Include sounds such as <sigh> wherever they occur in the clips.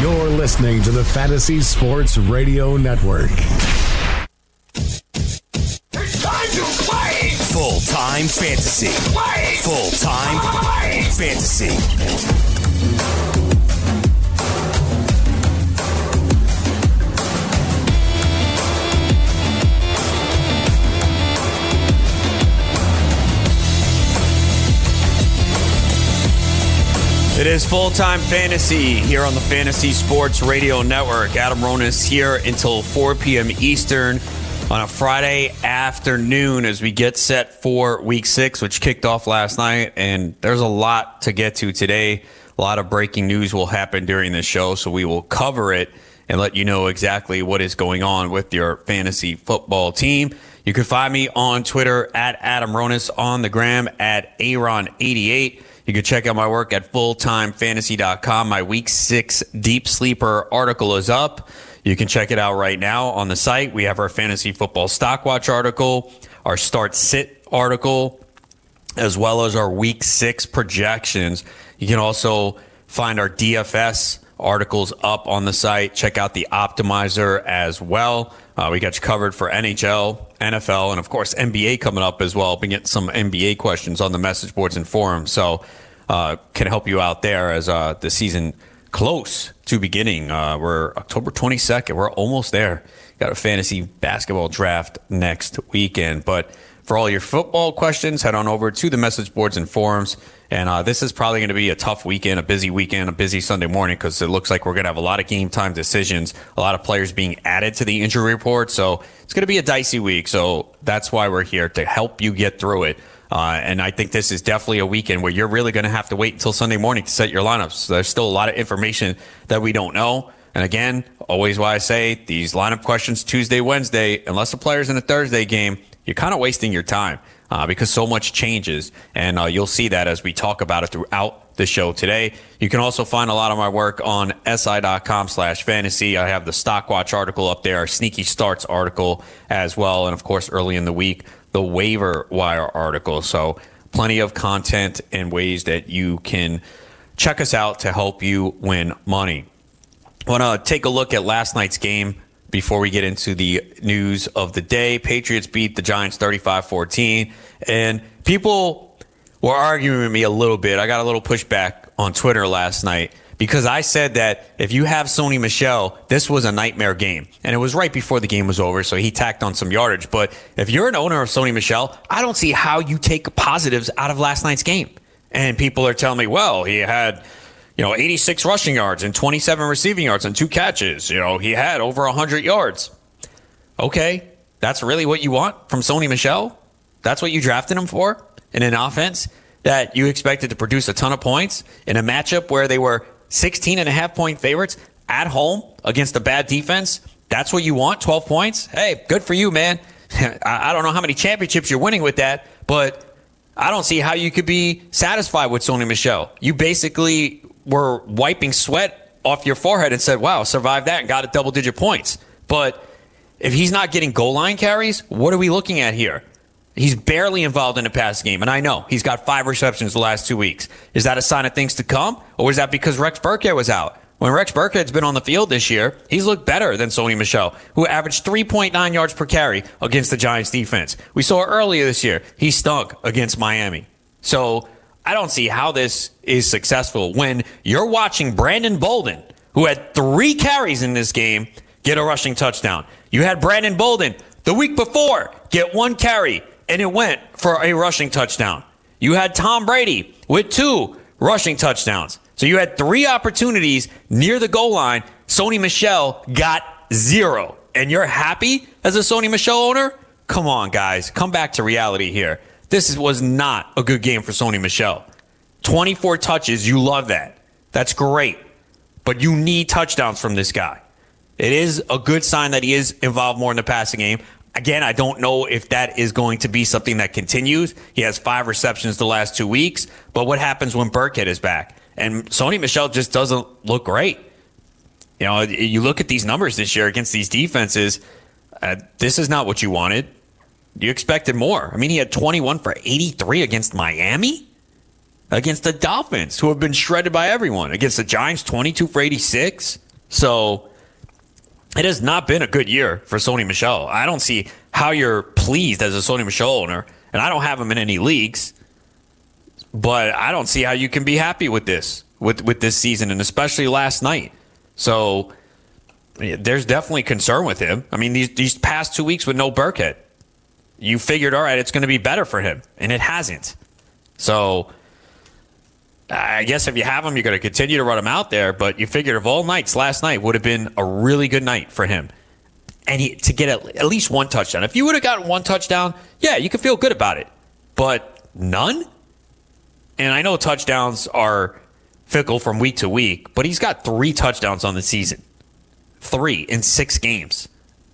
You're listening to the Fantasy Sports Radio Network. It's time to play! Full time fantasy. Play! Full time fantasy. It is full time fantasy here on the Fantasy Sports Radio Network. Adam Ronis here until 4 p.m. Eastern on a Friday afternoon as we get set for week six, which kicked off last night. And there's a lot to get to today. A lot of breaking news will happen during this show, so we will cover it and let you know exactly what is going on with your fantasy football team. You can find me on Twitter at Adam Ronis, on the gram at Aaron88. You can check out my work at fulltimefantasy.com. My week six deep sleeper article is up. You can check it out right now on the site. We have our fantasy football stock watch article, our start sit article, as well as our week six projections. You can also find our DFS articles up on the site. Check out the optimizer as well. Uh, we got you covered for NHL, NFL, and of course NBA coming up as well. Been getting some NBA questions on the message boards and forums, so uh, can help you out there as uh, the season close to beginning. Uh, we're October 22nd. We're almost there. Got a fantasy basketball draft next weekend, but for all your football questions, head on over to the message boards and forums. And uh, this is probably going to be a tough weekend, a busy weekend, a busy Sunday morning because it looks like we're going to have a lot of game time decisions, a lot of players being added to the injury report. So it's going to be a dicey week. So that's why we're here to help you get through it. Uh, and I think this is definitely a weekend where you're really going to have to wait until Sunday morning to set your lineups. There's still a lot of information that we don't know. And again, always why I say these lineup questions Tuesday, Wednesday, unless the player's in a Thursday game, you're kind of wasting your time uh, because so much changes. And uh, you'll see that as we talk about it throughout the show today. You can also find a lot of my work on si.com slash fantasy. I have the stock watch article up there, our sneaky starts article as well. And of course, early in the week, the waiver wire article. So plenty of content and ways that you can check us out to help you win money. I want to take a look at last night's game before we get into the news of the day. Patriots beat the Giants 35 14. And people were arguing with me a little bit. I got a little pushback on Twitter last night because I said that if you have Sony Michel, this was a nightmare game. And it was right before the game was over, so he tacked on some yardage. But if you're an owner of Sony Michel, I don't see how you take positives out of last night's game. And people are telling me, well, he had you know, 86 rushing yards and 27 receiving yards and two catches. You know, he had over 100 yards. Okay, that's really what you want from Sony Michel? That's what you drafted him for in an offense that you expected to produce a ton of points in a matchup where they were 16 and a half point favorites at home against a bad defense? That's what you want, 12 points? Hey, good for you, man. <laughs> I don't know how many championships you're winning with that, but I don't see how you could be satisfied with Sony Michel. You basically were wiping sweat off your forehead and said, wow, survived that and got a double digit points. But if he's not getting goal line carries, what are we looking at here? He's barely involved in the pass game. And I know he's got five receptions the last two weeks. Is that a sign of things to come? Or is that because Rex Burkhead was out? When Rex Burkhead's been on the field this year, he's looked better than Sony Michel, who averaged 3.9 yards per carry against the Giants defense. We saw earlier this year, he stunk against Miami. So I don't see how this is successful when you're watching Brandon Bolden, who had three carries in this game, get a rushing touchdown. You had Brandon Bolden the week before get one carry, and it went for a rushing touchdown. You had Tom Brady with two rushing touchdowns. So you had three opportunities near the goal line. Sony Michel got zero. And you're happy as a Sony Michel owner? Come on, guys. Come back to reality here. This was not a good game for Sony Michel. 24 touches, you love that. That's great. But you need touchdowns from this guy. It is a good sign that he is involved more in the passing game. Again, I don't know if that is going to be something that continues. He has five receptions the last two weeks, but what happens when Burkhead is back? And Sony Michel just doesn't look great. You know, you look at these numbers this year against these defenses, uh, this is not what you wanted. You expected more. I mean, he had 21 for 83 against Miami, against the Dolphins, who have been shredded by everyone, against the Giants, 22 for 86. So it has not been a good year for Sony Michel. I don't see how you're pleased as a Sony Michel owner, and I don't have him in any leagues, but I don't see how you can be happy with this, with, with this season, and especially last night. So there's definitely concern with him. I mean, these, these past two weeks with no Burkhead, you figured, all right, it's going to be better for him, and it hasn't. So I guess if you have him, you're going to continue to run him out there. But you figured of all nights, last night would have been a really good night for him, and he, to get at, at least one touchdown. If you would have gotten one touchdown, yeah, you could feel good about it. But none. And I know touchdowns are fickle from week to week, but he's got three touchdowns on the season, three in six games,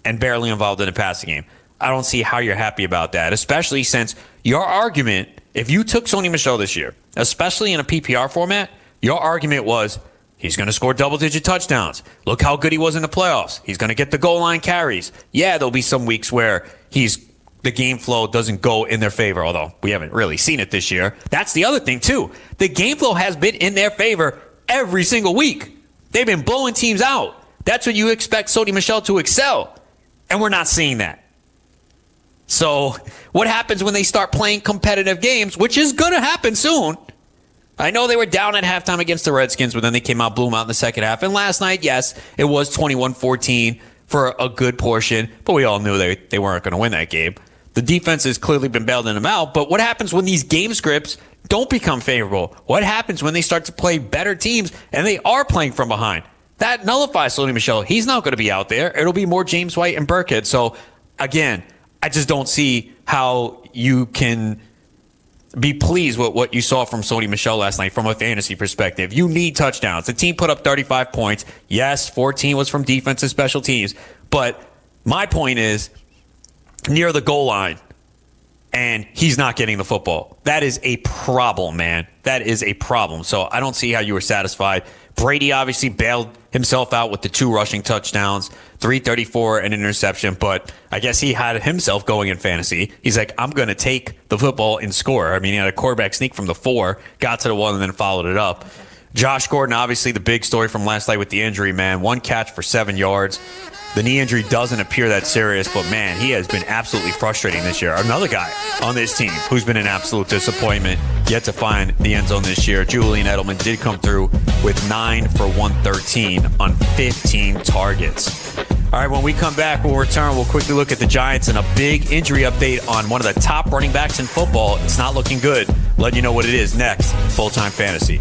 and barely involved in a passing game. I don't see how you're happy about that, especially since your argument, if you took Sony Michel this year, especially in a PPR format, your argument was he's going to score double digit touchdowns. Look how good he was in the playoffs. He's going to get the goal line carries. Yeah, there'll be some weeks where he's the game flow doesn't go in their favor, although we haven't really seen it this year. That's the other thing, too. The game flow has been in their favor every single week. They've been blowing teams out. That's what you expect Sony Michel to excel. And we're not seeing that. So, what happens when they start playing competitive games, which is going to happen soon? I know they were down at halftime against the Redskins, but then they came out, blew them out in the second half. And last night, yes, it was 21 14 for a good portion, but we all knew they, they weren't going to win that game. The defense has clearly been bailing them out, but what happens when these game scripts don't become favorable? What happens when they start to play better teams and they are playing from behind? That nullifies Sony Michel. He's not going to be out there. It'll be more James White and Burkhead. So, again, I just don't see how you can be pleased with what you saw from Sony Michel last night from a fantasy perspective. You need touchdowns. The team put up 35 points. Yes, 14 was from defense and special teams. But my point is near the goal line, and he's not getting the football. That is a problem, man. That is a problem. So I don't see how you were satisfied. Brady obviously bailed himself out with the two rushing touchdowns. 334 and interception, but I guess he had himself going in fantasy. He's like, I'm going to take the football and score. I mean, he had a quarterback sneak from the four, got to the one, and then followed it up. Josh Gordon, obviously the big story from last night with the injury, man. One catch for seven yards. The knee injury doesn't appear that serious, but man, he has been absolutely frustrating this year. Another guy on this team who's been an absolute disappointment, yet to find the end zone this year. Julian Edelman did come through with nine for 113 on 15 targets. All right, when we come back, we'll return. We'll quickly look at the Giants and a big injury update on one of the top running backs in football. It's not looking good. Let you know what it is next. Full time fantasy.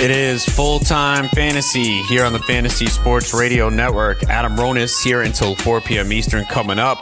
It is full time fantasy here on the Fantasy Sports Radio Network. Adam Ronis here until 4 p.m. Eastern. Coming up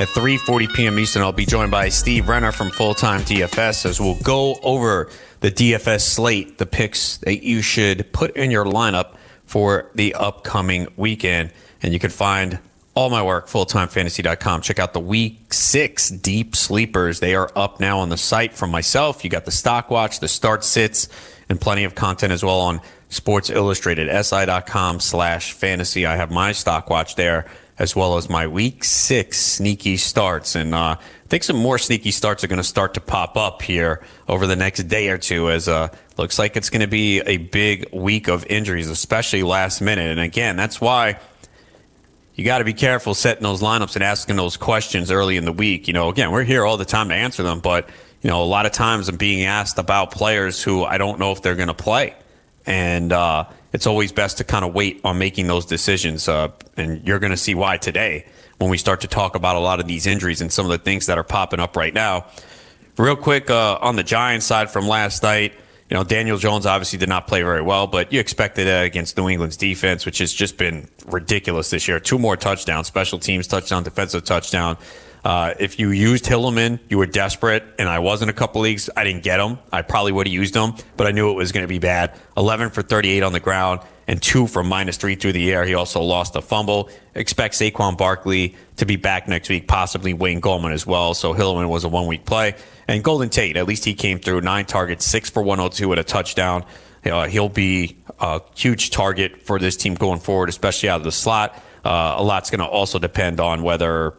at 3:40 p.m. Eastern, I'll be joined by Steve Renner from Full Time DFS as we'll go over the DFS slate, the picks that you should put in your lineup for the upcoming weekend. And you can find all my work, fulltimefantasy.com. Check out the week six deep sleepers. They are up now on the site from myself. You got the stock watch, the start sits and plenty of content as well on Sports Illustrated, si.com slash fantasy. I have my stock watch there as well as my week six sneaky starts. And uh, I think some more sneaky starts are going to start to pop up here over the next day or two as uh, looks like it's going to be a big week of injuries, especially last minute. And again, that's why you got to be careful setting those lineups and asking those questions early in the week. You know, again, we're here all the time to answer them, but you know, a lot of times I'm being asked about players who I don't know if they're going to play. And uh, it's always best to kind of wait on making those decisions. Uh, and you're going to see why today when we start to talk about a lot of these injuries and some of the things that are popping up right now. Real quick uh, on the Giants side from last night, you know, Daniel Jones obviously did not play very well, but you expected that against New England's defense, which has just been ridiculous this year. Two more touchdowns, special teams touchdown, defensive touchdown. Uh, if you used Hilliman, you were desperate, and I was in a couple leagues. I didn't get him. I probably would have used him, but I knew it was going to be bad. 11 for 38 on the ground and two for minus three through the air. He also lost a fumble. Expect Saquon Barkley to be back next week, possibly Wayne Gallman as well. So Hilliman was a one week play. And Golden Tate, at least he came through nine targets, six for 102 and a touchdown. Uh, he'll be a huge target for this team going forward, especially out of the slot. Uh, a lot's going to also depend on whether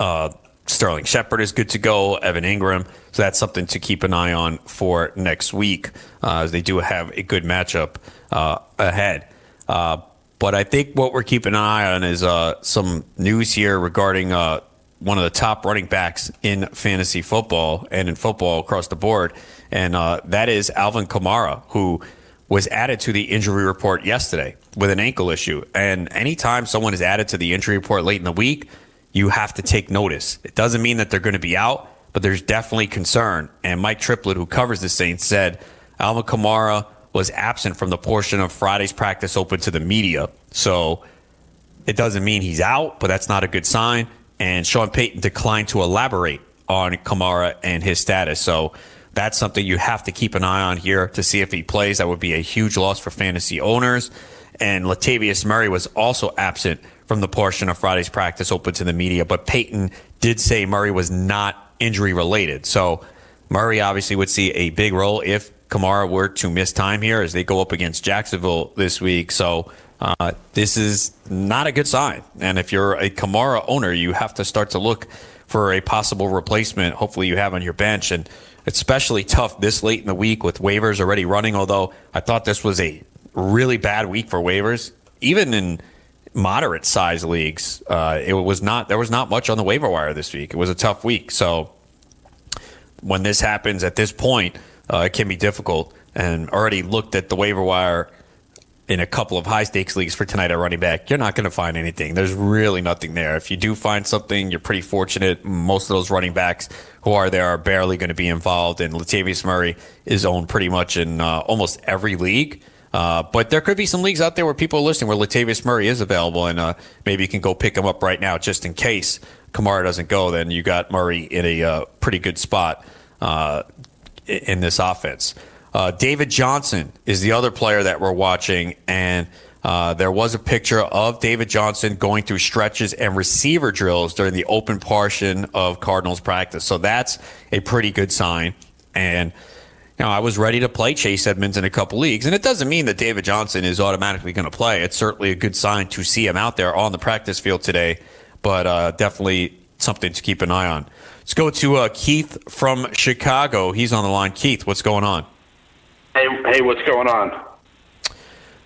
uh, Sterling Shepard is good to go. Evan Engram. So that's something to keep an eye on for next week, uh, they do have a good matchup uh, ahead. Uh, but I think what we're keeping an eye on is uh, some news here regarding uh, one of the top running backs in fantasy football and in football across the board, and that is Alvin Kamara, who was added to the injury report yesterday with an ankle issue. And anytime someone is added to the injury report late in the week, you have to take notice. It doesn't mean that they're going to be out, but there's definitely concern. And Mike Triplett, who covers the Saints, said Alvin Kamara was absent from the portion of Friday's practice open to the media. So it doesn't mean he's out, but that's not a good sign. And Sean Payton declined to elaborate on Kamara and his status. So that's something you have to keep an eye on here to see if he plays. That would be a huge loss for fantasy owners. And Latavius Murray was also absent from the portion of Friday's practice open to the media, but Payton did say Murray was not injury related. So Murray obviously would see a big role if Kamara were to miss time here as they go up against Jacksonville this week. So uh, this is not a good sign. And if you're a Kamara owner, you have to start to look for a possible replacement. Hopefully, you have on your bench. And it's especially tough this late in the week with waivers already running. Although I thought this was a really bad week for waivers even in moderate size leagues, uh, it was not there was not much on the waiver wire this week. It was a tough week. So when this happens at this point, uh, it can be difficult. And already looked at the waiver wire in a couple of high stakes leagues for tonight at running back. You're not going to find anything. There's really nothing there. If you do find something, you're pretty fortunate. Most of those running backs who are there are barely going to be involved. And Latavius Murray is owned pretty much in uh, almost every league. Uh, but there could be some leagues out there where people are listening where Latavius Murray is available, and uh, maybe you can go pick him up right now just in case Kamara doesn't go. Then you got Murray in a uh, pretty good spot uh, in this offense. Uh, David Johnson is the other player that we're watching, and uh, there was a picture of David Johnson going through stretches and receiver drills during the open portion of Cardinals practice. So that's a pretty good sign. And know, I was ready to play Chase Edmonds in a couple leagues, and it doesn't mean that David Johnson is automatically going to play. It's certainly a good sign to see him out there on the practice field today, but uh, definitely something to keep an eye on. Let's go to uh, Keith from Chicago. He's on the line. Keith, what's going on? Hey, hey, what's going on?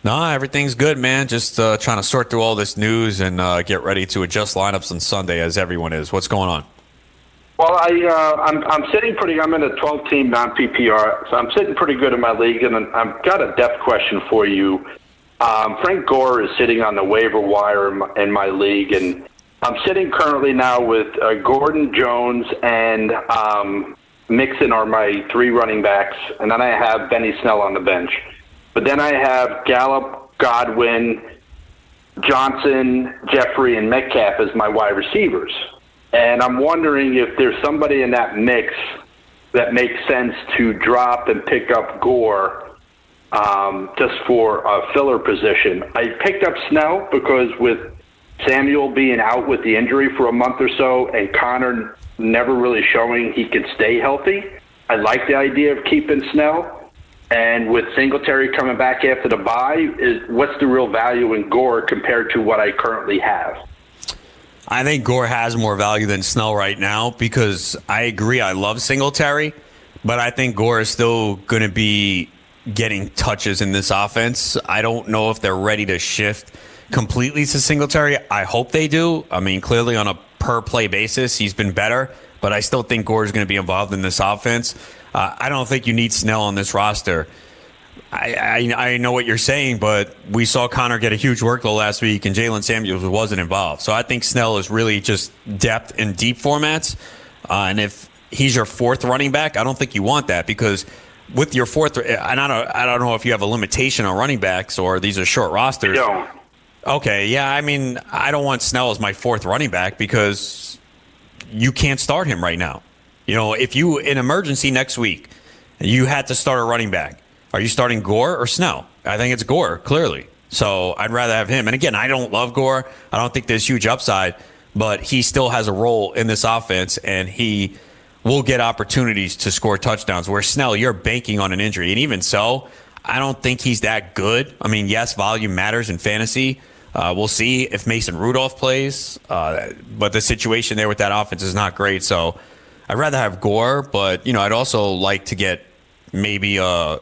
Nah, everything's good, man. Just uh, trying to sort through all this news and uh, get ready to adjust lineups on Sunday, as everyone is. What's going on? Well, I uh, I'm I'm sitting pretty. I'm in a 12 team non PPR, so I'm sitting pretty good in my league, and I've got a depth question for you. Um, Frank Gore is sitting on the waiver wire in my, in my league, and I'm sitting currently now with uh, Gordon Jones and um, Mixon are my three running backs, and then I have Benny Snell on the bench. But then I have Gallup, Godwin, Johnson, Jeffery, and Metcalf as my wide receivers. And I'm wondering if there's somebody in that mix that makes sense to drop and pick up Gore um, just for a filler position. I picked up Snell because with Samuel being out with the injury for a month or so and Conner never really showing he could stay healthy, I like the idea of keeping Snell. And with Singletary coming back after the bye, is what's the real value in Gore compared to what I currently have? I think Gore has more value than Snell right now because I agree. I love Singletary, but I think Gore is still going to be getting touches in this offense. I don't know if they're ready to shift completely to Singletary. I hope they do. I mean, clearly on a per play basis, he's been better, but I still think Gore is going to be involved in this offense. Uh, I don't think you need Snell on this roster. I, I, I know what you're saying, but we saw Conner get a huge workload last week, and Jaylen Samuels wasn't involved. So I think Snell is really just depth in deep formats. Uh, and if he's your fourth running back, I don't think you want that because with your fourth, and I don't, I don't know if you have a limitation on running backs or these are short rosters. No. Okay, yeah, I mean, I don't want Snell as my fourth running back because you can't start him right now. You know, if you in emergency next week, you had to start a running back are you starting Gore or Snell? I think it's Gore, clearly. So I'd rather have him. And again, I don't love Gore. I don't think there's huge upside, but he still has a role in this offense and he will get opportunities to score touchdowns. Where Snell, you're banking on an injury. And even so, I don't think he's that good. I mean, yes, volume matters in fantasy. Uh, we'll see if Mason Rudolph plays, uh, but the situation there with that offense is not great. So I'd rather have Gore, but you know, I'd also like to get maybe a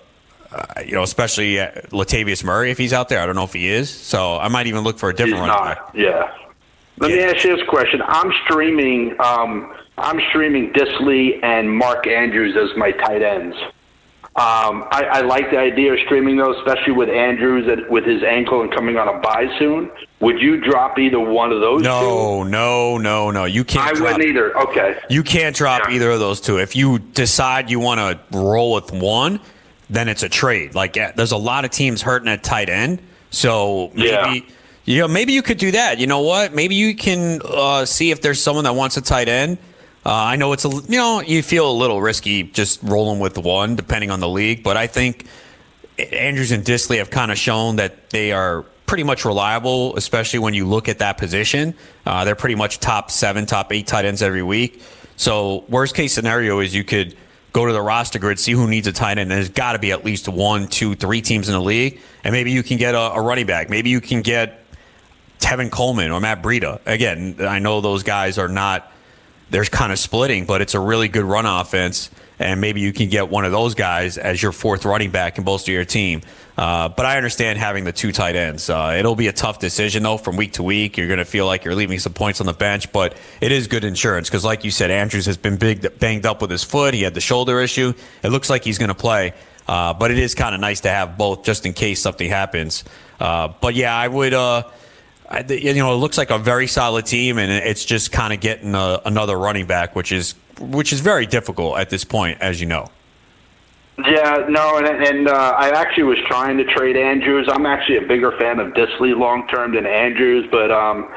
uh, you know, especially uh, Latavius Murray if he's out there. I don't know if he is, so I might even look for a different he's running not. back. Yeah. Let yeah. me ask you this question. I'm streaming. Um, I'm streaming Dissly and Mark Andrews as my tight ends. Um, I, I like the idea of streaming those, especially with Andrews and with his ankle and coming on a bye soon. Would you drop either one of those? No, two? no, no, no. You can't. I drop, wouldn't either. Okay. You can't drop yeah. either of those two. If you decide you want to roll with one, then it's a trade. Like there's a lot of teams hurting at tight end, so maybe. Yeah. You know, maybe you could do that. You know what? Maybe you can uh, see if there's someone that wants a tight end. Uh, I know it's a you know you feel a little risky just rolling with one depending on the league, but I think Andrews and Dissly have kind of shown that they are pretty much reliable, especially when you look at that position. Uh, they're pretty much top seven, top eight tight ends every week. So worst case scenario is you could go to the roster grid, see who needs a tight end. There's got to be at least one, two, three teams in the league, and maybe you can get a, a running back. Maybe you can get Tevin Coleman or Matt Breida. Again, I know those guys are not. There's kind of splitting, but it's a really good run offense. And maybe you can get one of those guys as your fourth running back and bolster your team. Uh, but I understand having the two tight ends. Uh, it'll be a tough decision though from week to week. You're going to feel like you're leaving some points on the bench, but it is good insurance because, like you said, Andrews has been big banged up with his foot. He had the shoulder issue. It looks like he's going to play, uh, but it is kind of nice to have both just in case something happens. Uh, but yeah, I would. Uh, I, you know, it looks like a very solid team, and it's just kind of getting a, another running back, which is which is very difficult at this point, as you know. Yeah, no, and, and uh, I actually was trying to trade Andrews. I'm actually a bigger fan of Dissly long term than Andrews, but um,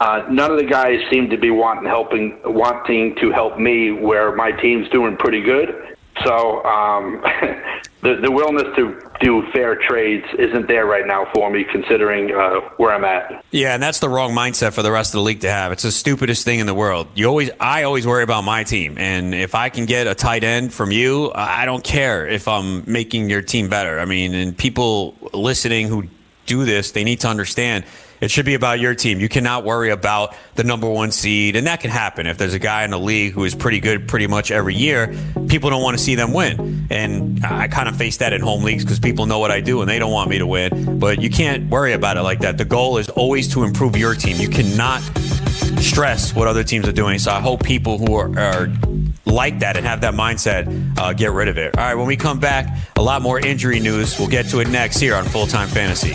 uh, none of the guys seem to be wanting helping wanting to help me where my team's doing pretty good. So um, <laughs> the the willingness to do fair trades isn't there right now for me, considering uh, where I'm at. Yeah, and that's the wrong mindset for the rest of the league to have. It's the stupidest thing in the world. You always, I always worry about my team, and if I can get a tight end from you, I don't care if I'm making your team better. I mean, and people listening who do this, they need to understand it should be about your team. You cannot worry about the number one seed, and that can happen if there's a guy in the league who is pretty good pretty much every year. People don't want to see them win, and I kind of face that in home leagues because people know what I do and they don't want me to win. But you can't worry about it like that. The goal is always to improve your team. You cannot stress what other teams are doing. So I hope people who are, are like that and have that mindset uh, get rid of it. All right, when we come back, a lot more injury news. We'll get to it next here on Full Time Fantasy.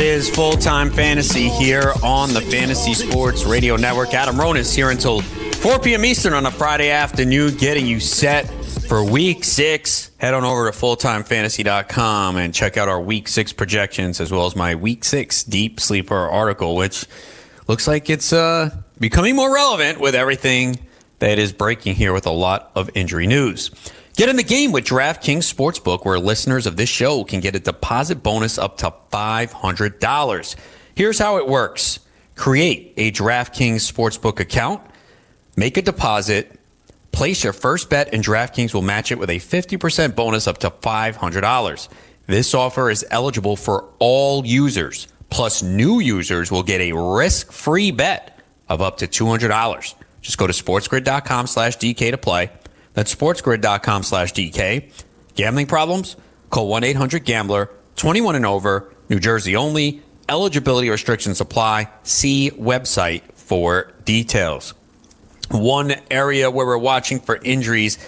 Is Full Time Fantasy here on the Fantasy Sports Radio Network. Adam Ronis here until 4 p.m. Eastern on a Friday afternoon, getting you set for week six. Head on over to fulltimefantasy.com and check out our week six projections as well as my week six deep sleeper article, which looks like it's uh, becoming more relevant with everything that is breaking here with a lot of injury news. Get in the game with DraftKings Sportsbook, where listeners of this show can get a deposit bonus up to $500. Here's how it works create a DraftKings Sportsbook account, make a deposit, place your first bet, and DraftKings will match it with a 50% bonus up to $500. This offer is eligible for all users, plus, new users will get a risk free bet of up to $200. Just go to sportsgrid.com slash DK to play. That's sportsgrid.com slash DK. Gambling problems? Call 1 800 Gambler, 21 and over, New Jersey only. Eligibility restrictions apply. See website for details. One area where we're watching for injuries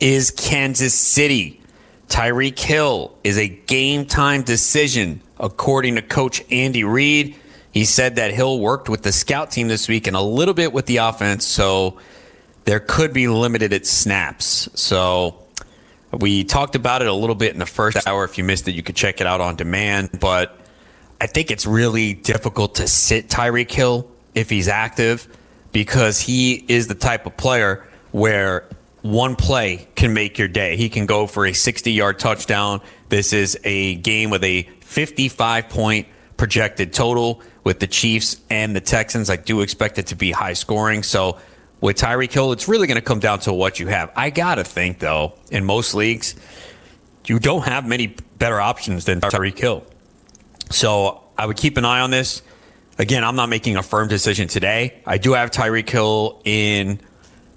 is Kansas City. Tyreek Hill is a game time decision, according to coach Andy Reid. He said that Hill worked with the scout team this week and a little bit with the offense, so there could be limited at snaps. So we talked about it a little bit in the first hour. If you missed it, you could check it out on demand. But I think it's really difficult to sit Tyreek Hill if he's active because he is the type of player where one play can make your day. He can go for a 60 yard touchdown. This is a game with a 55 point projected total with the Chiefs and the Texans. I do expect it to be high scoring. So with Tyreek Hill, it's really going to come down to what you have. I got to think, though, in most leagues, you don't have many better options than Tyreek Hill. So I would keep an eye on this. Again, I'm not making a firm decision today. I do have Tyreek Hill in,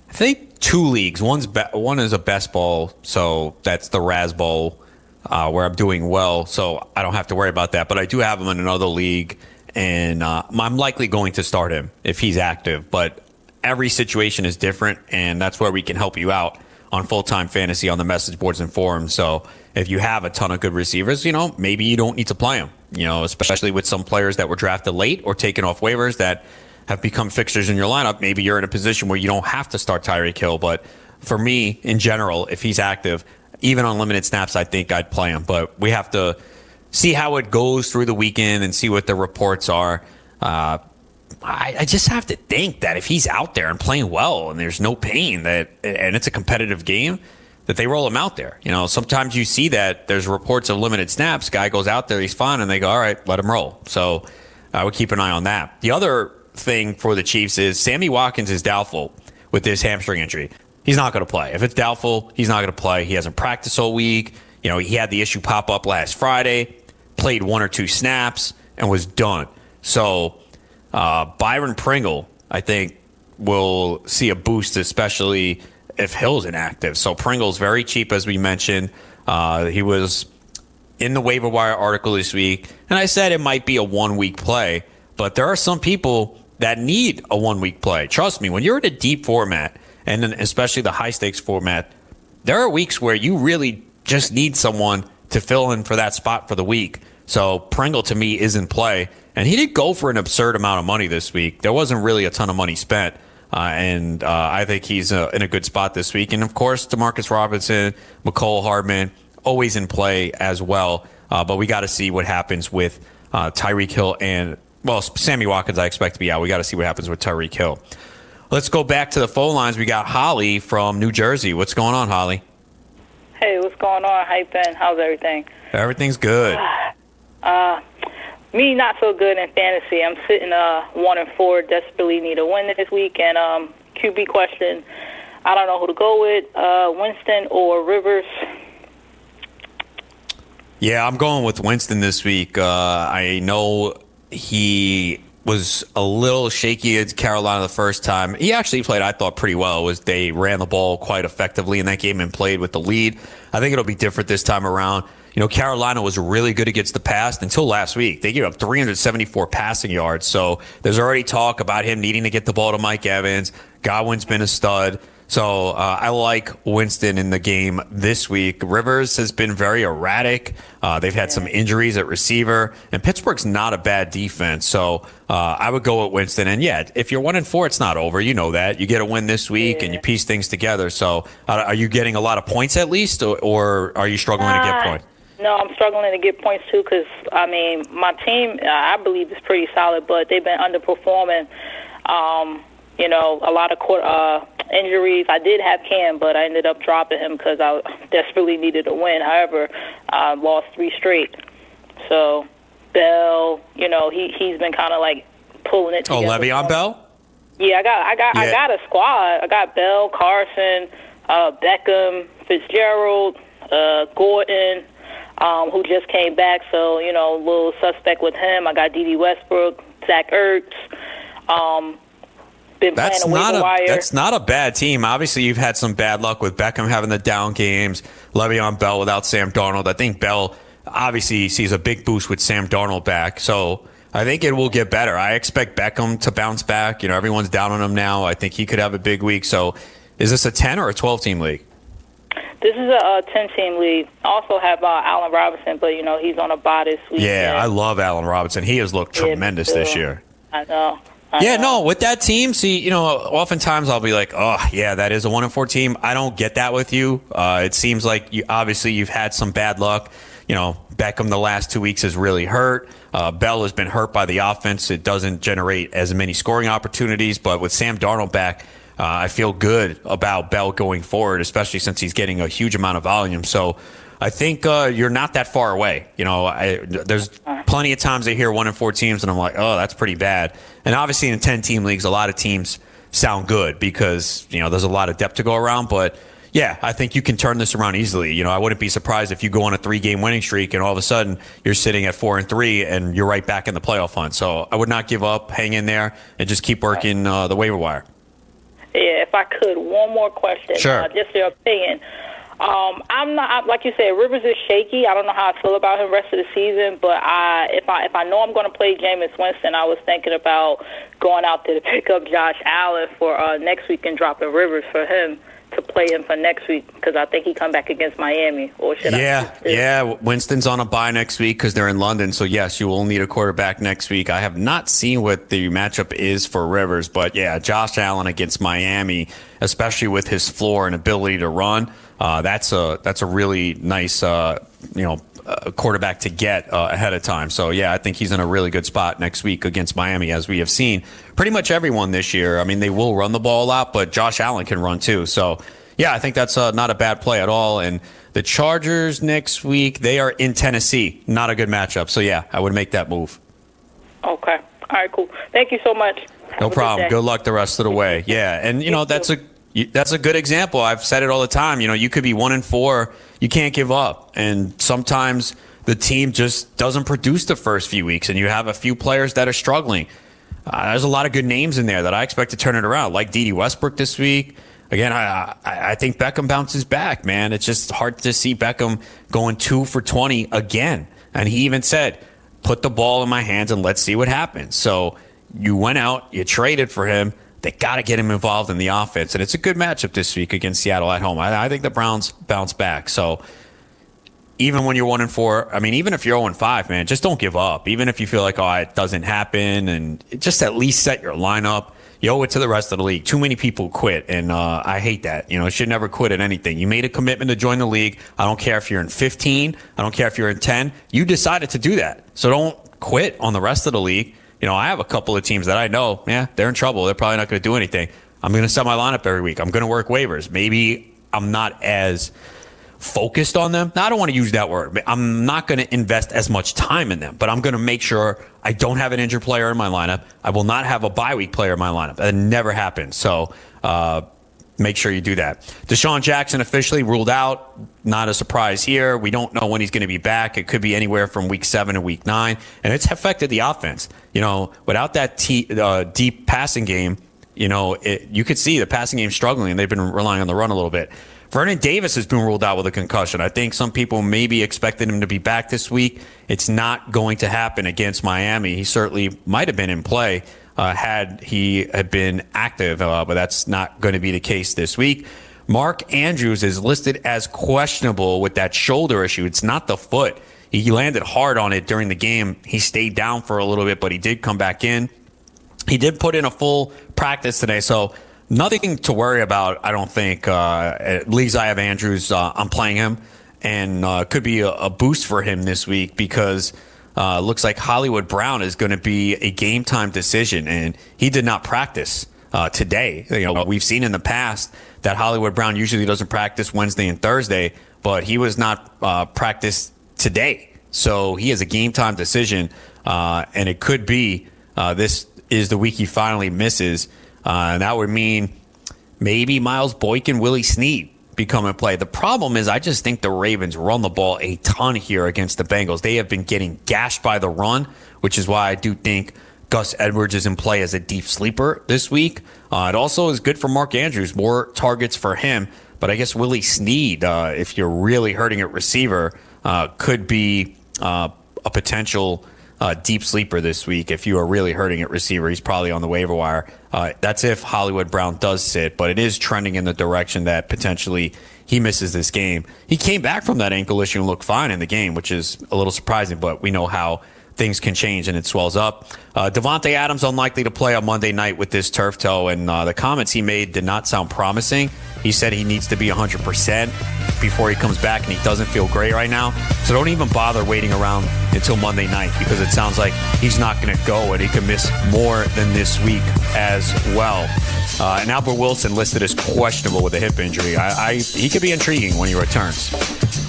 I think, two leagues. One's be- one is a best ball, so that's the Raz Bowl, uh, where I'm doing well, so I don't have to worry about that. But I do have him in another league, and uh, I'm likely going to start him if he's active. But every situation is different, and that's where we can help you out on full time fantasy on the message boards and forums. So if you have a ton of good receivers, you know, maybe you don't need to play them, you know, especially with some players that were drafted late or taken off waivers that have become fixtures in your lineup. Maybe you're in a position where you don't have to start Tyreek Hill. But for me, in general, if he's active, even on limited snaps, I think I'd play him. But we have to see how it goes through the weekend and see what the reports are. Uh, I, I, just have to think that if he's out there and playing well and there's no pain that and it's a competitive game that they roll him out there. You know, sometimes you see that there's reports of limited snaps. Guy goes out there, he's fine, and they go, all right, let him roll. So I would keep an eye on that. The other thing for the Chiefs is Sammy Watkins is doubtful with this hamstring injury. He's not going to play. If it's doubtful, he's not going to play. He hasn't practiced all week. You know, he had the issue pop up last Friday, played one or two snaps, and was done. So uh, Byron Pringle, I think, will see a boost, especially if Hill's inactive. So Pringle's very cheap, as we mentioned. Uh, he was in the waiver wire article this week, and I said it might be a one week play, but there are some people that need a one week play. Trust me, when you're in a deep format, and especially the high stakes format, there are weeks where you really just need someone to fill in for that spot for the week. So Pringle to me is in play. And he did go for an absurd amount of money this week. There wasn't really a ton of money spent. Uh, and uh, I think he's uh, in a good spot this week. And of course, Demarcus Robinson, Mecole Hardman, always in play as well. Uh, but we got to see what happens with uh, Tyreek Hill and, well, Sammy Watkins, I expect to be out. We got to see what happens with Tyreek Hill. Let's go back to the phone lines. We got Holly from New Jersey. What's going on, Holly? Hey, what's going on? How you been? How's everything? Everything's good. <sighs> Uh, me not so good in fantasy. I'm sitting uh one and four, desperately need a win this week. And um, QB question, I don't know who to go with, uh, Winston or Rivers. Yeah, I'm going with Winston this week. Uh, I know he was a little shaky at Carolina the first time. He actually played, I thought, pretty well. Was they ran the ball quite effectively in that game and played with the lead. I think it'll be different this time around. You know, Carolina was really good against the pass until last week. They gave up 374 passing yards. So there's already talk about him needing to get the ball to Mike Evans. Godwin's been a stud. So uh, I like Winston in the game this week. Rivers has been very erratic. Uh, they've had some injuries at receiver, and Pittsburgh's not a bad defense. So uh, I would go with Winston. And yeah, if you're one and four, it's not over. You know that. You get a win this week, yeah. and you piece things together. So uh, are you getting a lot of points at least, or, or are you struggling to get points? No, I'm struggling to get points too because I mean my team I believe is pretty solid, but they've been underperforming. Um, you know, a lot of court, uh, injuries. I did have Cam, but I ended up dropping him because I <laughs> desperately needed a win. However, I lost three straight. So Bell, you know, he he's been kind of like pulling it. Together. Oh, together. Le'Veon Bell. Yeah, I got I got yeah. I got a squad. I got Bell, Carson, uh, Beckham, Fitzgerald, uh, Gordon, um, who just came back. So you know, a little suspect with him. I got Dede Westbrook, Zach Ertz. Um, been that's playing not a, wire. That's not a bad team. Obviously, you've had some bad luck with Beckham having the down games, Le'Veon Bell without Sam Darnold. I think Bell obviously sees a big boost with Sam Darnold back. So I think it will get better. I expect Beckham to bounce back. You know, everyone's down on him now. I think he could have a big week. So is this a 10 or a 12 team league? This is a, 10 team league. Also have uh, Allen Robinson, but, you know, he's on a bye this week. Yeah, I love Allen Robinson. He has looked tremendous yeah, this year. I know yeah, no, with that team, see, you know, oftentimes I'll be like, oh, yeah, that is a one and four team. I don't get that with you. Uh, it seems like you obviously you've had some bad luck. You know, Beckham the last two weeks has really hurt. Uh, Bell has been hurt by the offense. It doesn't generate as many scoring opportunities. But with Sam Darnold back, uh, I feel good about Bell going forward, especially since he's getting a huge amount of volume. So I think uh, you're not that far away. You know, I, there's plenty of times I hear one in four teams, and I'm like, oh, that's pretty bad. And obviously, in 10 team leagues, a lot of teams sound good because you know there's a lot of depth to go around. But yeah, I think you can turn this around easily. You know, I wouldn't be surprised if you go on a three game winning streak and all of a sudden you're sitting at four and three and you're right back in the playoff hunt. So I would not give up, hang in there, and just keep working uh, the waiver wire. Yeah, if I could, one more question. Sure. Uh, just your opinion. Um, I'm not like you said. Rivers is shaky. I don't know how I feel about him rest of the season. But I, if I if I know I'm going to play Jameis Winston, I was thinking about going out there to pick up Josh Allen for uh, next week and dropping Rivers for him to play him for next week because I think he come back against Miami. Or should yeah, I? Yeah, yeah. Winston's on a bye next week because they're in London. So yes, you will need a quarterback next week. I have not seen what the matchup is for Rivers, but yeah, Josh Allen against Miami, especially with his floor and ability to run. Uh, that's a that's a really nice uh, you know uh, quarterback to get uh, ahead of time. So yeah, I think he's in a really good spot next week against Miami, as we have seen pretty much everyone this year. I mean, they will run the ball a lot, but Josh Allen can run too. So yeah, I think that's uh, not a bad play at all. And the Chargers next week they are in Tennessee, not a good matchup. So yeah, I would make that move. Okay. All right. Cool. Thank you so much. Have no problem. Good, good luck the rest of the way. Yeah, and you know that's a that's a good example. I've said it all the time. You know, you could be one and four. You can't give up. And sometimes the team just doesn't produce the first few weeks, and you have a few players that are struggling. Uh, there's a lot of good names in there that I expect to turn it around, like Dede Westbrook this week. Again, I, I, I think Beckham bounces back, man. It's just hard to see Beckham going two for 20 again. And he even said, put the ball in my hands and let's see what happens. So you went out, you traded for him they got to get him involved in the offense. And it's a good matchup this week against Seattle at home. I, I, think the Browns bounce back. So even when you're one and four, I mean, even if you're 0 and five, man, just don't give up. Even if you feel like, oh, it doesn't happen, and just at least set your lineup. You owe it to the rest of the league. Too many people quit, and uh, I hate that. You know, should never quit at anything. You made a commitment to join the league. I don't care if you're in 15. I don't care if you're in 10. You decided to do that. So don't quit on the rest of the league you know, I have a couple of teams that I know, yeah, they're in trouble. They're probably not going to do anything. I'm going to set my lineup every week. I'm going to work waivers. Maybe I'm not as focused on them. Now, I don't want to use that word. I'm not going to invest as much time in them, but I'm going to make sure I don't have an injured player in my lineup. I will not have a bye week player in my lineup. That never happens. So, uh, make sure you do that. DeSean Jackson officially ruled out. Not a surprise here. We don't know when he's going to be back. It could be anywhere from week seven to week nine, and it's affected the offense. You know, without that t- uh, deep passing game, you know, it, you could see the passing game struggling, and they've been relying on the run a little bit. Vernon Davis has been ruled out with a concussion. I think some people maybe expected him to be back this week. It's not going to happen against Miami. He certainly might have been in play. Uh, had he had been active, uh, but that's not going to be the case this week. Mark Andrews is listed as questionable with that shoulder issue. It's not the foot. He landed hard on it during the game. He stayed down for a little bit, but he did come back in. He did put in a full practice today, so nothing to worry about. I don't think. Uh, at least I have Andrews. Uh, I'm playing him, and uh, could be a, a, boost for him this week because uh, looks like Hollywood Brown is going to be a game time decision, and he did not practice uh, today. You know, we've seen in the past that Hollywood Brown usually doesn't practice Wednesday and Thursday, but he was not uh, practiced today. So he has a game time decision, uh, and it could be uh, this is the week he finally misses. Uh, and that would mean maybe Miles Boykin, Willie Snead become in play. The problem is, I just think the Ravens run the ball a ton here against the Bengals. They have been getting gashed by the run, which is why I do think Gus Edwards is in play as a deep sleeper this week. Uh, it also is good for Mark Andrews, more targets for him. But I guess Willie Snead, uh, if you're really hurting at receiver, uh, could be uh, a potential uh, deep sleeper this week. If you are really hurting at receiver, he's probably on the waiver wire. Uh, that's if Hollywood Brown does sit, but it is trending in the direction that potentially he misses this game. He came back from that ankle issue and looked fine in the game, which is a little surprising, but we know how things can change and it swells up. Uh, Davante Adams unlikely to play on Monday night with this turf toe, and uh, the comments he made did not sound promising. He said he needs to be 100% before he comes back, and he doesn't feel great right now. So don't even bother waiting around until Monday night because it sounds like he's not going to go, and he could miss more than this week as well. Uh, and Albert Wilson listed as questionable with a hip injury. I, I, he could be intriguing when he returns.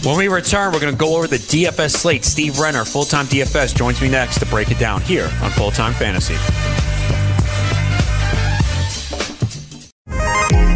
When we return, we're going to go over the DFS slate. Steve Renner, full time DFS, joins me next to break it down here on Full Time Fantasy.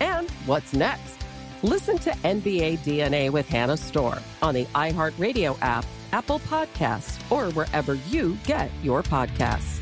And what's next? Listen to NBA DNA with Hannah Storm on the iHeartRadio app, Apple Podcasts, or wherever you get your podcasts.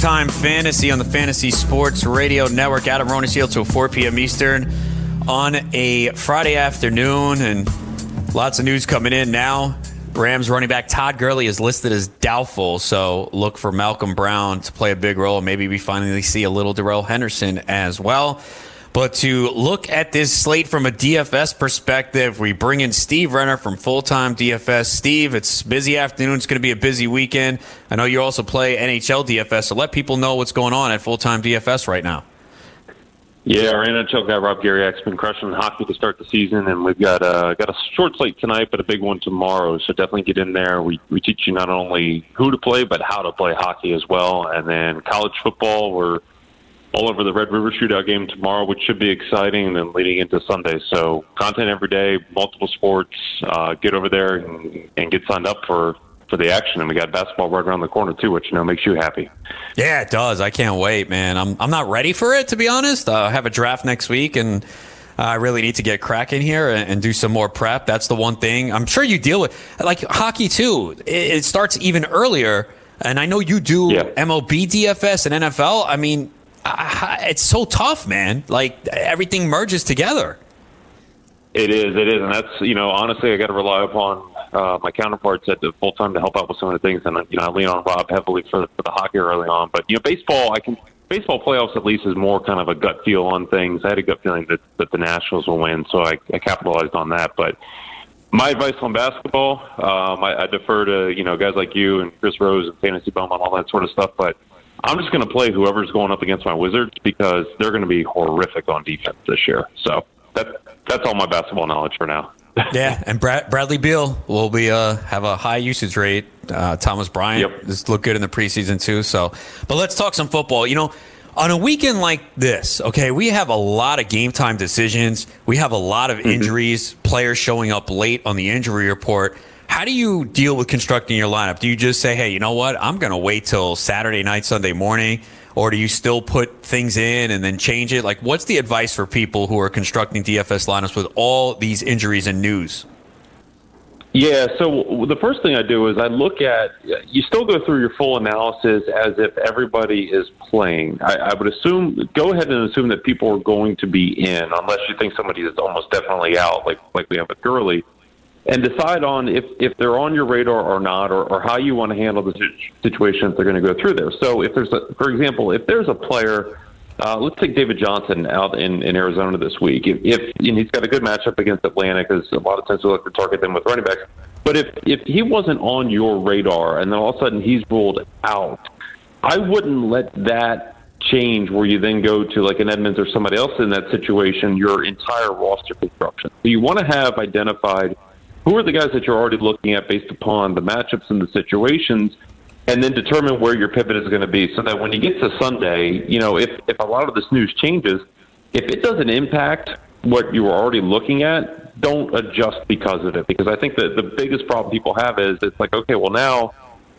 Time Fantasy on the Fantasy Sports Radio Network. Adam Ronis here till 4 p.m. Eastern on a Friday afternoon, and lots of news coming in now. Rams running back Todd Gurley is listed as doubtful, so look for Malcolm Brown to play a big role. Maybe we finally see a little Darrell Henderson as well. But to look at this slate from a DFS perspective, we bring in Steve Renner from Full Time DFS. Steve, it's busy afternoon. It's going to be a busy weekend. I know you also play NHL DFS, so let people know what's going on at Full Time DFS right now. Yeah, our NHL guy Rob Garriak's been crushing hockey to start the season, and we've got uh, got a short slate tonight, but a big one tomorrow. So definitely get in there. We we teach you not only who to play, but how to play hockey as well. And then college football, we're all over the Red River Shootout game tomorrow, which should be exciting, and then leading into Sunday. So content every day, multiple sports. Uh, get over there and, and get signed up for for the action. And we got basketball right around the corner too, which you know makes you happy. Yeah, it does. I can't wait, man. I'm I'm not ready for it to be honest. Uh, I have a draft next week and. I really need to get cracking here and, and, do some more prep. That's the one thing I'm sure you deal with. Like hockey too, it, it starts even earlier. And I know you do yeah. MLB DFS and NFL. I mean, it's so tough, man. Like everything merges together. It is, it is, and that's you know honestly, I got to rely upon uh, my counterparts at the full time to help out with some of the things, and you know I lean on Rob heavily for, for the hockey early on. But you know, baseball, I can baseball playoffs at least is more kind of a gut feel on things. I had a gut feeling that that the Nationals will win, so I, I capitalized on that. But my advice on basketball, um, I, I defer to you know guys like you and Chris Rose and Fantasy Bum and all that sort of stuff, but I'm just going to play whoever's going up against my Wizards because they're going to be horrific on defense this year. So that that's all my basketball knowledge for now. <laughs> yeah, and Brad, Bradley Beal will be uh, have a high usage rate. Uh, Thomas Bryant yep. just looked good in the preseason too. So, but let's talk some football. You know, on a weekend like this, okay, we have a lot of game time decisions. We have a lot of mm-hmm. injuries, mm-hmm. players showing up late on the injury report. How do you deal with constructing your lineup? Do you just say, hey, you know what? I'm going to wait till Saturday night, Sunday morning? Or do you still put things in and then change it? Like, what's the advice for people who are constructing DFS lineups with all these injuries and news? Yeah, so the first thing I do is I look at, you still go through your full analysis as if everybody is playing. I, I would assume, go ahead and assume that people are going to be in, unless you think somebody is almost definitely out, like, like we have with Gurley and decide on if, if they're on your radar or not, or, or how you want to handle the situation if they're going to go through there. So, if there's a, for example, if there's a player, uh, let's take David Johnson out in, in Arizona this week. If, if he's got a good matchup against Atlanta, because a lot of times we look to target them with running backs. But if if he wasn't on your radar, and then all of a sudden he's ruled out, I wouldn't let that change where you then go to like an Edmonds or somebody else in that situation, your entire roster construction. So you want to have identified who are the guys that you're already looking at based upon the matchups and the situations, and then determine where your pivot is going to be so that when you get to Sunday, you know, if, if a lot of this news changes, if it doesn't impact what you were already looking at, don't adjust because of it. Because I think that the biggest problem people have is it's like, okay, well, now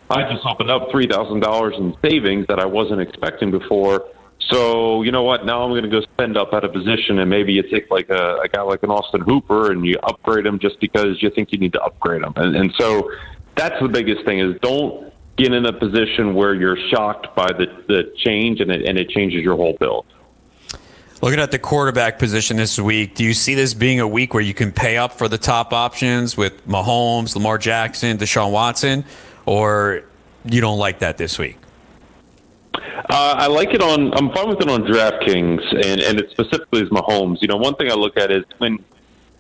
I just opened up $3,000 in savings that I wasn't expecting before so you know what? Now I'm going to go spend up at a position, and maybe you take like a, a guy like an Austin Hooper and you upgrade him just because you think you need to upgrade him. And, and so that's the biggest thing: is don't get in a position where you're shocked by the, the change and it, and it changes your whole build. Looking at the quarterback position this week, do you see this being a week where you can pay up for the top options with Mahomes, Lamar Jackson, Deshaun Watson, or you don't like that this week? Uh, I like it on. I'm fine with it on DraftKings, and and it specifically is Mahomes. You know, one thing I look at is when.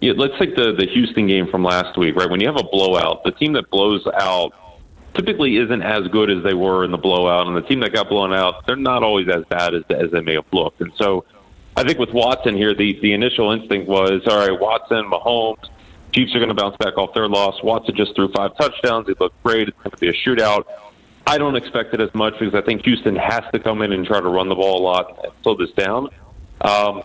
You let's take the the Houston game from last week, right? When you have a blowout, the team that blows out typically isn't as good as they were in the blowout, and the team that got blown out, they're not always as bad as as they may have looked. And so, I think with Watson here, the the initial instinct was, all right, Watson, Mahomes, Chiefs are going to bounce back off their loss. Watson just threw five touchdowns. He looked great. It's going to be a shootout. I don't expect it as much because I think Houston has to come in and try to run the ball a lot and slow this down. Um,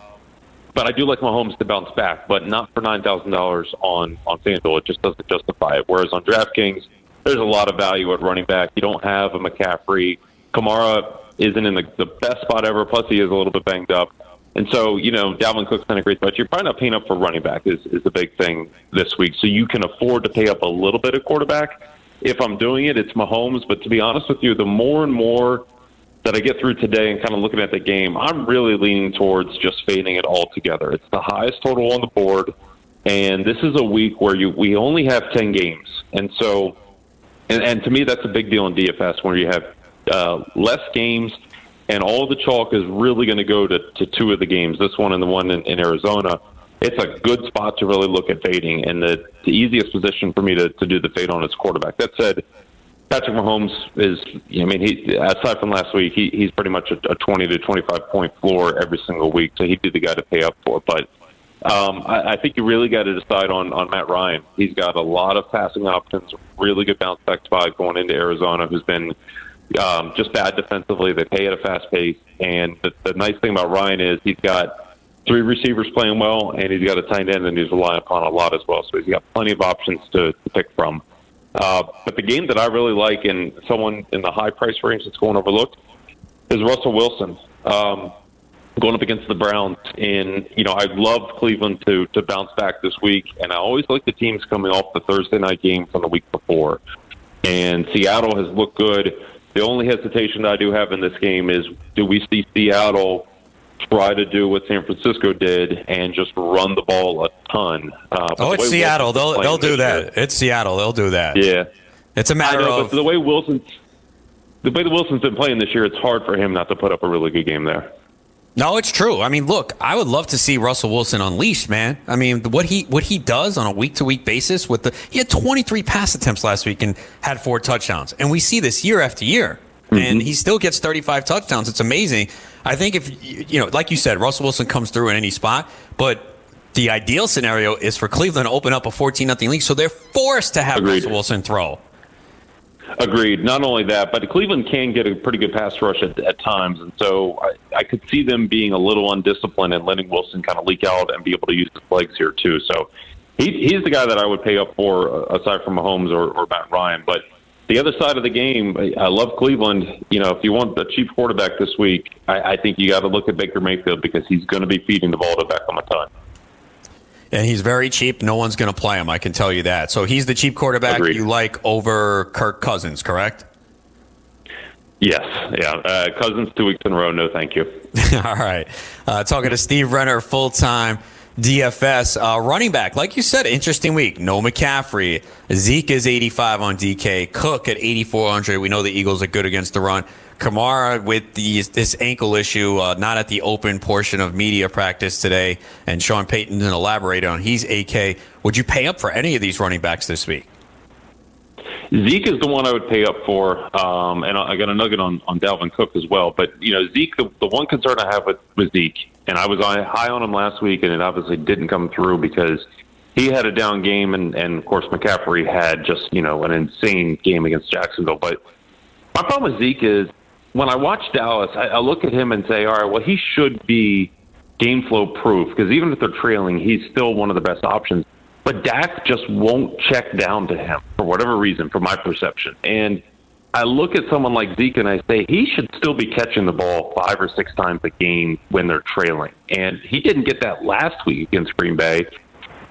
but I do like Mahomes to bounce back, but not for nine thousand dollars on on FanDuel. It just doesn't justify it. Whereas on DraftKings, there's a lot of value at running back. You don't have a McCaffrey. Kamara isn't in the, the best spot ever. Plus, he is a little bit banged up. And so, you know, Dalvin Cook's been a great spot. You're probably not paying up for running back is, is the big thing this week. So you can afford to pay up a little bit at quarterback. If I'm doing it, it's Mahomes. But to be honest with you, the more and more that I get through today and kind of looking at the game, I'm really leaning towards just fading it all together. It's the highest total on the board, and this is a week where you we only have ten games, and so, and, and to me that's a big deal in DFS where you have uh, less games, and all the chalk is really going to go to, to two of the games, this one and the one in, in Arizona. It's a good spot to really look at fading, and the, the easiest position for me to, to do the fade on is quarterback. That said, Patrick Mahomes is, I mean, he aside from last week, he, he's pretty much a, a 20 to 25 point floor every single week, so he'd be the guy to pay up for. But um, I, I think you really got to decide on on Matt Ryan. He's got a lot of passing options, really good bounce back spot going into Arizona, who's been um, just bad defensively. They pay at a fast pace, and the, the nice thing about Ryan is he's got three receivers playing well, and he's got a tight end, and he's relying upon a lot as well. So he's got plenty of options to, to pick from. Uh, but the game that I really like, and someone in the high price range that's going overlooked, is Russell Wilson. Um, going up against the Browns, and you know I love Cleveland to to bounce back this week, and I always like the teams coming off the Thursday night game from the week before. And Seattle has looked good. The only hesitation that I do have in this game is do we see Seattle try to do what San Francisco did and just run the ball a ton? Uh, oh, it's Seattle. They'll they'll do that. Year, it's Seattle. They'll do that. Yeah, it's a matter know, of the way Wilson, the way the Wilson's been playing this year. It's hard for him not to put up a really good game there. No, it's true. I mean, look, I would love to see Russell Wilson unleashed, man. I mean, what he what he does on a week to week basis with the he had 23 pass attempts last week and had four touchdowns, and we see this year after year, mm-hmm. and he still gets 35 touchdowns. It's amazing. I think if you know, like you said, Russell Wilson comes through in any spot, but the ideal scenario is for Cleveland to open up a 14 nothing lead, so they're forced to have Agreed. Russell Wilson throw. Agreed. Not only that, but Cleveland can get a pretty good pass rush at, at times, and so I, I could see them being a little undisciplined and letting Wilson kind of leak out and be able to use his legs here too. So he, he's the guy that I would pay up for, uh, aside from Mahomes or, or Matt Ryan. But the other side of the game, I love Cleveland. You know, if you want a cheap quarterback this week, I, I think you got to look at Baker Mayfield because he's going to be feeding the ball to Beckham a ton and he's very cheap. No one's going to play him. I can tell you that. So he's the cheap quarterback Agreed. you like over Kirk Cousins, correct? Yes, yeah. Uh, Cousins two weeks in a row. No, thank you. <laughs> All right. Uh, talking to Steve Renner, full time DFS uh, running back. Like you said, interesting week. No McCaffrey. Zeke is 85 on DK. Cook at 8,400. We know the Eagles are good against the run. Kamara with this ankle issue, uh, not at the open portion of media practice today, and Sean Payton didn't elaborate on. He's AK. Would you pay up for any of these running backs this week? Zeke is the one I would pay up for, um, and I got a nugget on, on Dalvin Cook as well. But you know, Zeke, the, the one concern I have with, with Zeke, and I was high on him last week, and it obviously didn't come through because he had a down game, and, and of course McCaffrey had just you know an insane game against Jacksonville. But my problem with Zeke is when I watch Dallas, I, I look at him and say, all right, well, he should be game flow proof because even if they're trailing, he's still one of the best options. But Dak just won't check down to him for whatever reason, from my perception. And I look at someone like Zeke and I say he should still be catching the ball five or six times a game when they're trailing. And he didn't get that last week against Green Bay.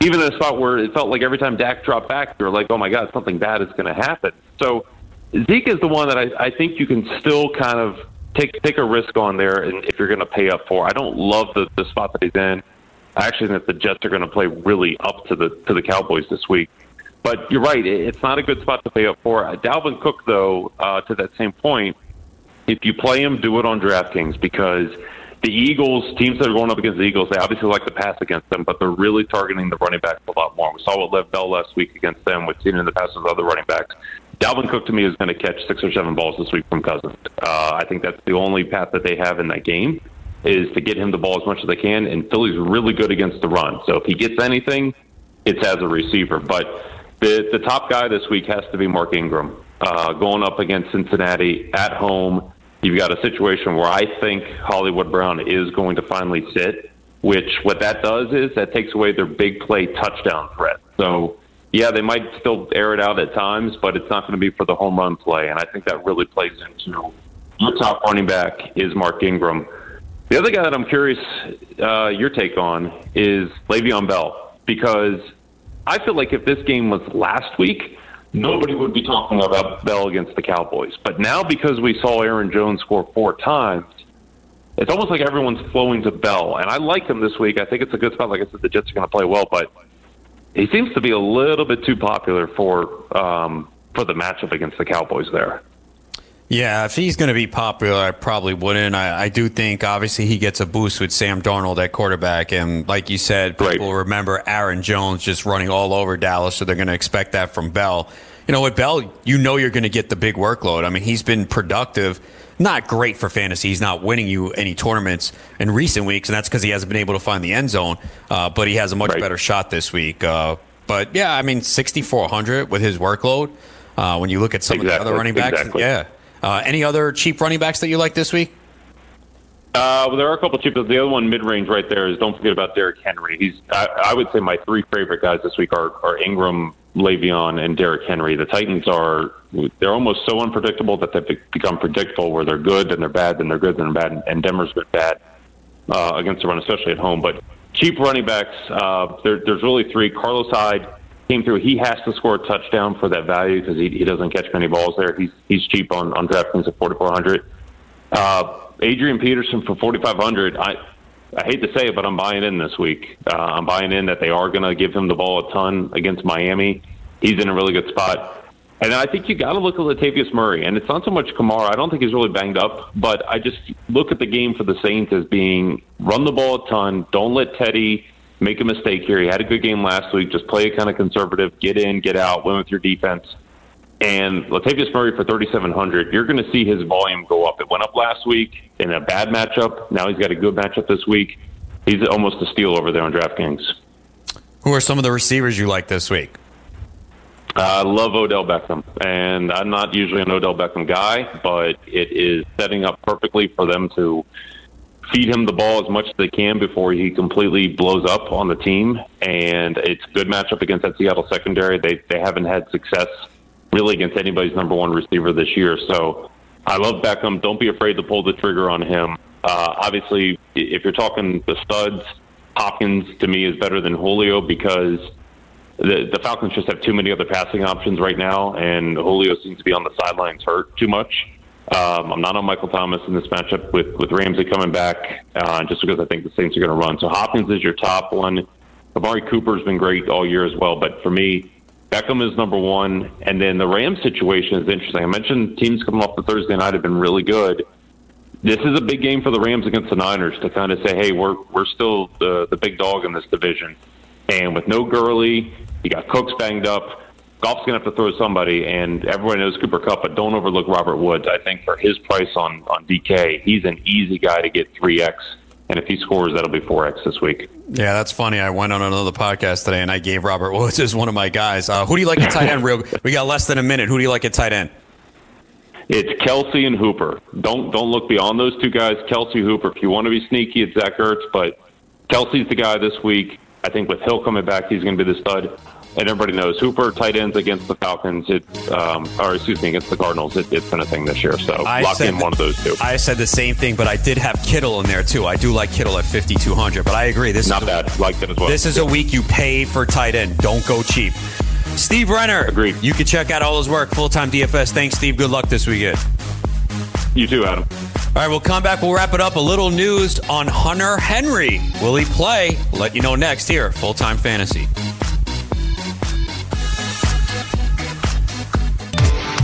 Even in a spot where it felt like every time Dak dropped back, you were like, oh my God, something bad is going to happen. So Zeke is the one that I, I think you can still kind of take take a risk on there, and if you're going to pay up for. I don't love the the spot that he's in. I actually think that the Jets are going to play really up to the to the Cowboys this week. But you're right; it's not a good spot to pay up for. Dalvin Cook, though, uh, to that same point, if you play him, do it on DraftKings because the Eagles, teams that are going up against the Eagles, they obviously like to pass against them, but they're really targeting the running backs a lot more. We saw what Lev Bell last week against them. We've seen it in the past with other running backs. Dalvin Cook to me is going to catch six or seven balls this week from Cousins. Uh, I think that's the only path that they have in that game is to get him the ball as much as they can. And Philly's really good against the run, so if he gets anything, it's as a receiver. But the the top guy this week has to be Mark Ingram. uh, going up against Cincinnati at home. You've got a situation where I think Hollywood Brown is going to finally sit, which what that does is that takes away their big play touchdown threat. So, yeah, they might still air it out at times, but it's not going to be for the home run play. And I think that really plays into your top running back is Mark Ingram. The other guy that I'm curious uh, your take on is Le'Veon Bell because I feel like if this game was last week, nobody would be talking about Bell against the Cowboys. But now because we saw Aaron Jones score four times, it's almost like everyone's flowing to Bell. And I like him this week. I think it's a good spot. Like I said, the Jets are going to play well, but he seems to be a little bit too popular for um, for the matchup against the Cowboys there. Yeah, if he's going to be popular, I probably wouldn't. I, I, do think obviously he gets a boost with Sam Darnold at quarterback, and like you said, people right. remember Aaron Jones just running all over Dallas, so they're going to expect that from Bell. You know, with Bell, you know you're going to get the big workload. I mean, he's been productive. Not great for fantasy. He's not winning you any tournaments in recent weeks, and that's because he hasn't been able to find the end zone. Uh, but he has a much right. better shot this week. Uh, but yeah, I mean, 6,400 with his workload. Uh, when you look at some exactly. of the other running backs, exactly. yeah, uh, any other cheap running backs that you like this week? Uh, well, there are a couple cheap. The other one mid range right there is don't forget about Derrick Henry. He's I, I would say my three favorite guys this week are, are Ingram, Le'Veon, and Derrick Henry. The Titans are they're almost so unpredictable that they've become predictable. Where they're good, then they're bad, then they're good, then they're bad. And Denver's been bad uh, against the run, especially at home. But cheap running backs, uh, there, there's really three. Carlos Hyde came through. He has to score a touchdown for that value because he, he doesn't catch many balls there. He's he's cheap on on DraftKings at 4,400. Uh, Adrian Peterson for 4,500. I I hate to say it, but I'm buying in this week. Uh, I'm buying in that they are going to give him the ball a ton against Miami. He's in a really good spot. And I think you got to look at Latavius Murray. And it's not so much Kamara. I don't think he's really banged up, but I just look at the game for the Saints as being run the ball a ton. Don't let Teddy make a mistake here. He had a good game last week. Just play kind of conservative, get in, get out, win with your defense. And Latavius Murray for 3,700, you're going to see his volume go up. It went up last week in a bad matchup. Now he's got a good matchup this week. He's almost a steal over there on DraftKings. Who are some of the receivers you like this week? I uh, love Odell Beckham, and I'm not usually an Odell Beckham guy, but it is setting up perfectly for them to feed him the ball as much as they can before he completely blows up on the team. And it's a good matchup against that Seattle secondary. They they haven't had success really against anybody's number one receiver this year. So I love Beckham. Don't be afraid to pull the trigger on him. Uh, obviously, if you're talking the studs, Hopkins to me is better than Julio because the, the Falcons just have too many other passing options right now, and Julio seems to be on the sidelines hurt too much. Um, I'm not on Michael Thomas in this matchup with, with Ramsey coming back, uh, just because I think the Saints are going to run. So Hopkins is your top one. Amari Cooper's been great all year as well, but for me, Beckham is number one. And then the Rams situation is interesting. I mentioned teams coming off the Thursday night have been really good. This is a big game for the Rams against the Niners to kind of say, hey, we're we're still the the big dog in this division. And with no Gurley, you got Cooks banged up. Goff's going to have to throw somebody, and everyone knows Cooper Kupp, but don't overlook Robert Woods. I think for his price on, on DK, he's an easy guy to get 3X. And if he scores, that'll be 4X this week. Yeah, that's funny. I went on another podcast today, and I gave Robert Woods <laughs> as one of my guys. Uh, who do you like at tight end? Real, we got less than a minute. Who do you like at tight end? It's Kelce and Hooper. Don't don't look beyond those two guys. Kelce Hooper. If you want to be sneaky, it's Zach Ertz, but Kelce's the guy this week. I think with Hill coming back, he's going to be the stud and everybody knows Hooper tight ends against the Falcons, it, um, or excuse me, against the Cardinals. It, it's been a thing this year. So I lock in one of those two. I said the same thing, but I did have Kittle in there too. I do like Kittle at fifty two hundred, but I agree. This not is bad. A, like that as well. This is yeah. a week you pay for tight end. Don't go cheap. Steve Renner. Agreed. You can check out all his work, full time DFS. Thanks, Steve. Good luck this weekend. You too, Adam. All right, we'll come back. We'll wrap it up. A little news on Hunter Henry. Will he play? We'll let you know next here, full time fantasy.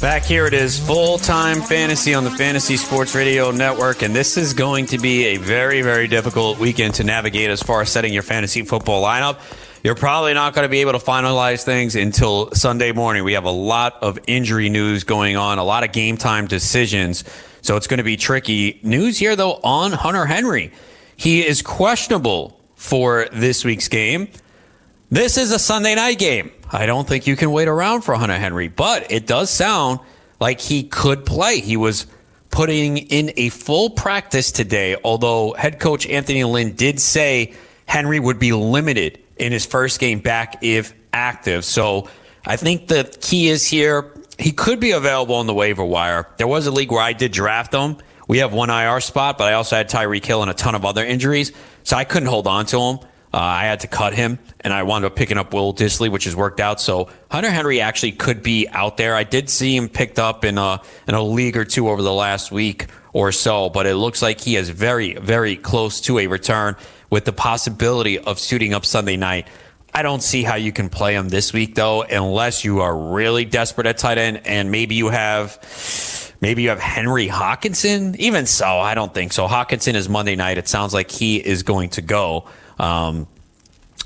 Back here it is, full time fantasy on the Fantasy Sports Radio Network. And this is going to be a very, very difficult weekend to navigate as far as setting your fantasy football lineup. You're probably not going to be able to finalize things until Sunday morning. We have a lot of injury news going on, a lot of game time decisions. So it's going to be tricky. News here, though, on Hunter Henry. He is questionable for this week's game. This is a Sunday night game. I don't think you can wait around for Hunter Henry, but it does sound like he could play. He was putting in a full practice today, although head coach Anthony Lynn did say Henry would be limited in his first game back if active. So I think the key is here he could be available on the waiver wire. There was a league where I did draft him. We have one IR spot, but I also had Tyreek Hill and a ton of other injuries, so I couldn't hold on to him. Uh, I had to cut him, and I wound up picking up Will Dissly, which has worked out. So Hunter Henry actually could be out there. I did see him picked up in a in a league or two over the last week or so, but it looks like he is very very close to a return with the possibility of suiting up Sunday night. I don't see how you can play him this week though, unless you are really desperate at tight end, and maybe you have maybe you have Henry Hockenson. Even so, I don't think so. Hockenson is Monday night. It sounds like he is going to go. Um,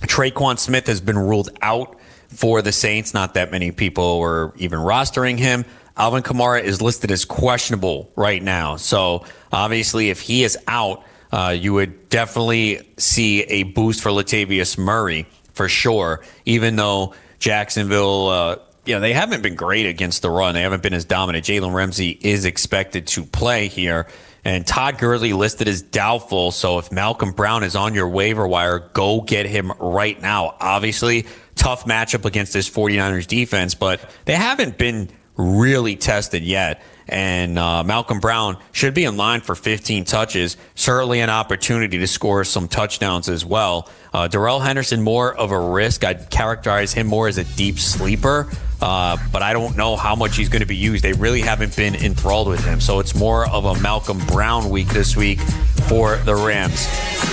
Tre'Quan Smith has been ruled out for the Saints. Not that many people were even rostering him. Alvin Kamara is listed as questionable right now. So obviously, if he is out, uh, you would definitely see a boost for Latavius Murray for sure. Even though Jacksonville, uh, you know, they haven't been great against the run. They haven't been as dominant. Jalen Ramsey is expected to play here. And Todd Gurley listed as doubtful. So if Malcolm Brown is on your waiver wire, go get him right now. Obviously, tough matchup against this 49ers defense, but they haven't been really tested yet. And uh, Malcolm Brown should be in line for 15 touches. Certainly an opportunity to score some touchdowns as well. Uh, Darrell Henderson, more of a risk. I'd characterize him more as a deep sleeper. Uh, but I don't know how much he's going to be used. They really haven't been enthralled with him. So it's more of a Malcolm Brown week this week for the Rams.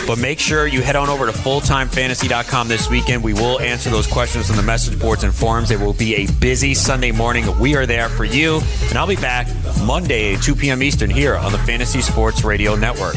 But make sure you head on over to fulltimefantasy.com this weekend. We will answer those questions on the message boards and forums. It will be a busy Sunday morning. We are there for you. And I'll be back Monday, 2 p.m. Eastern, here on the Fantasy Sports Radio Network.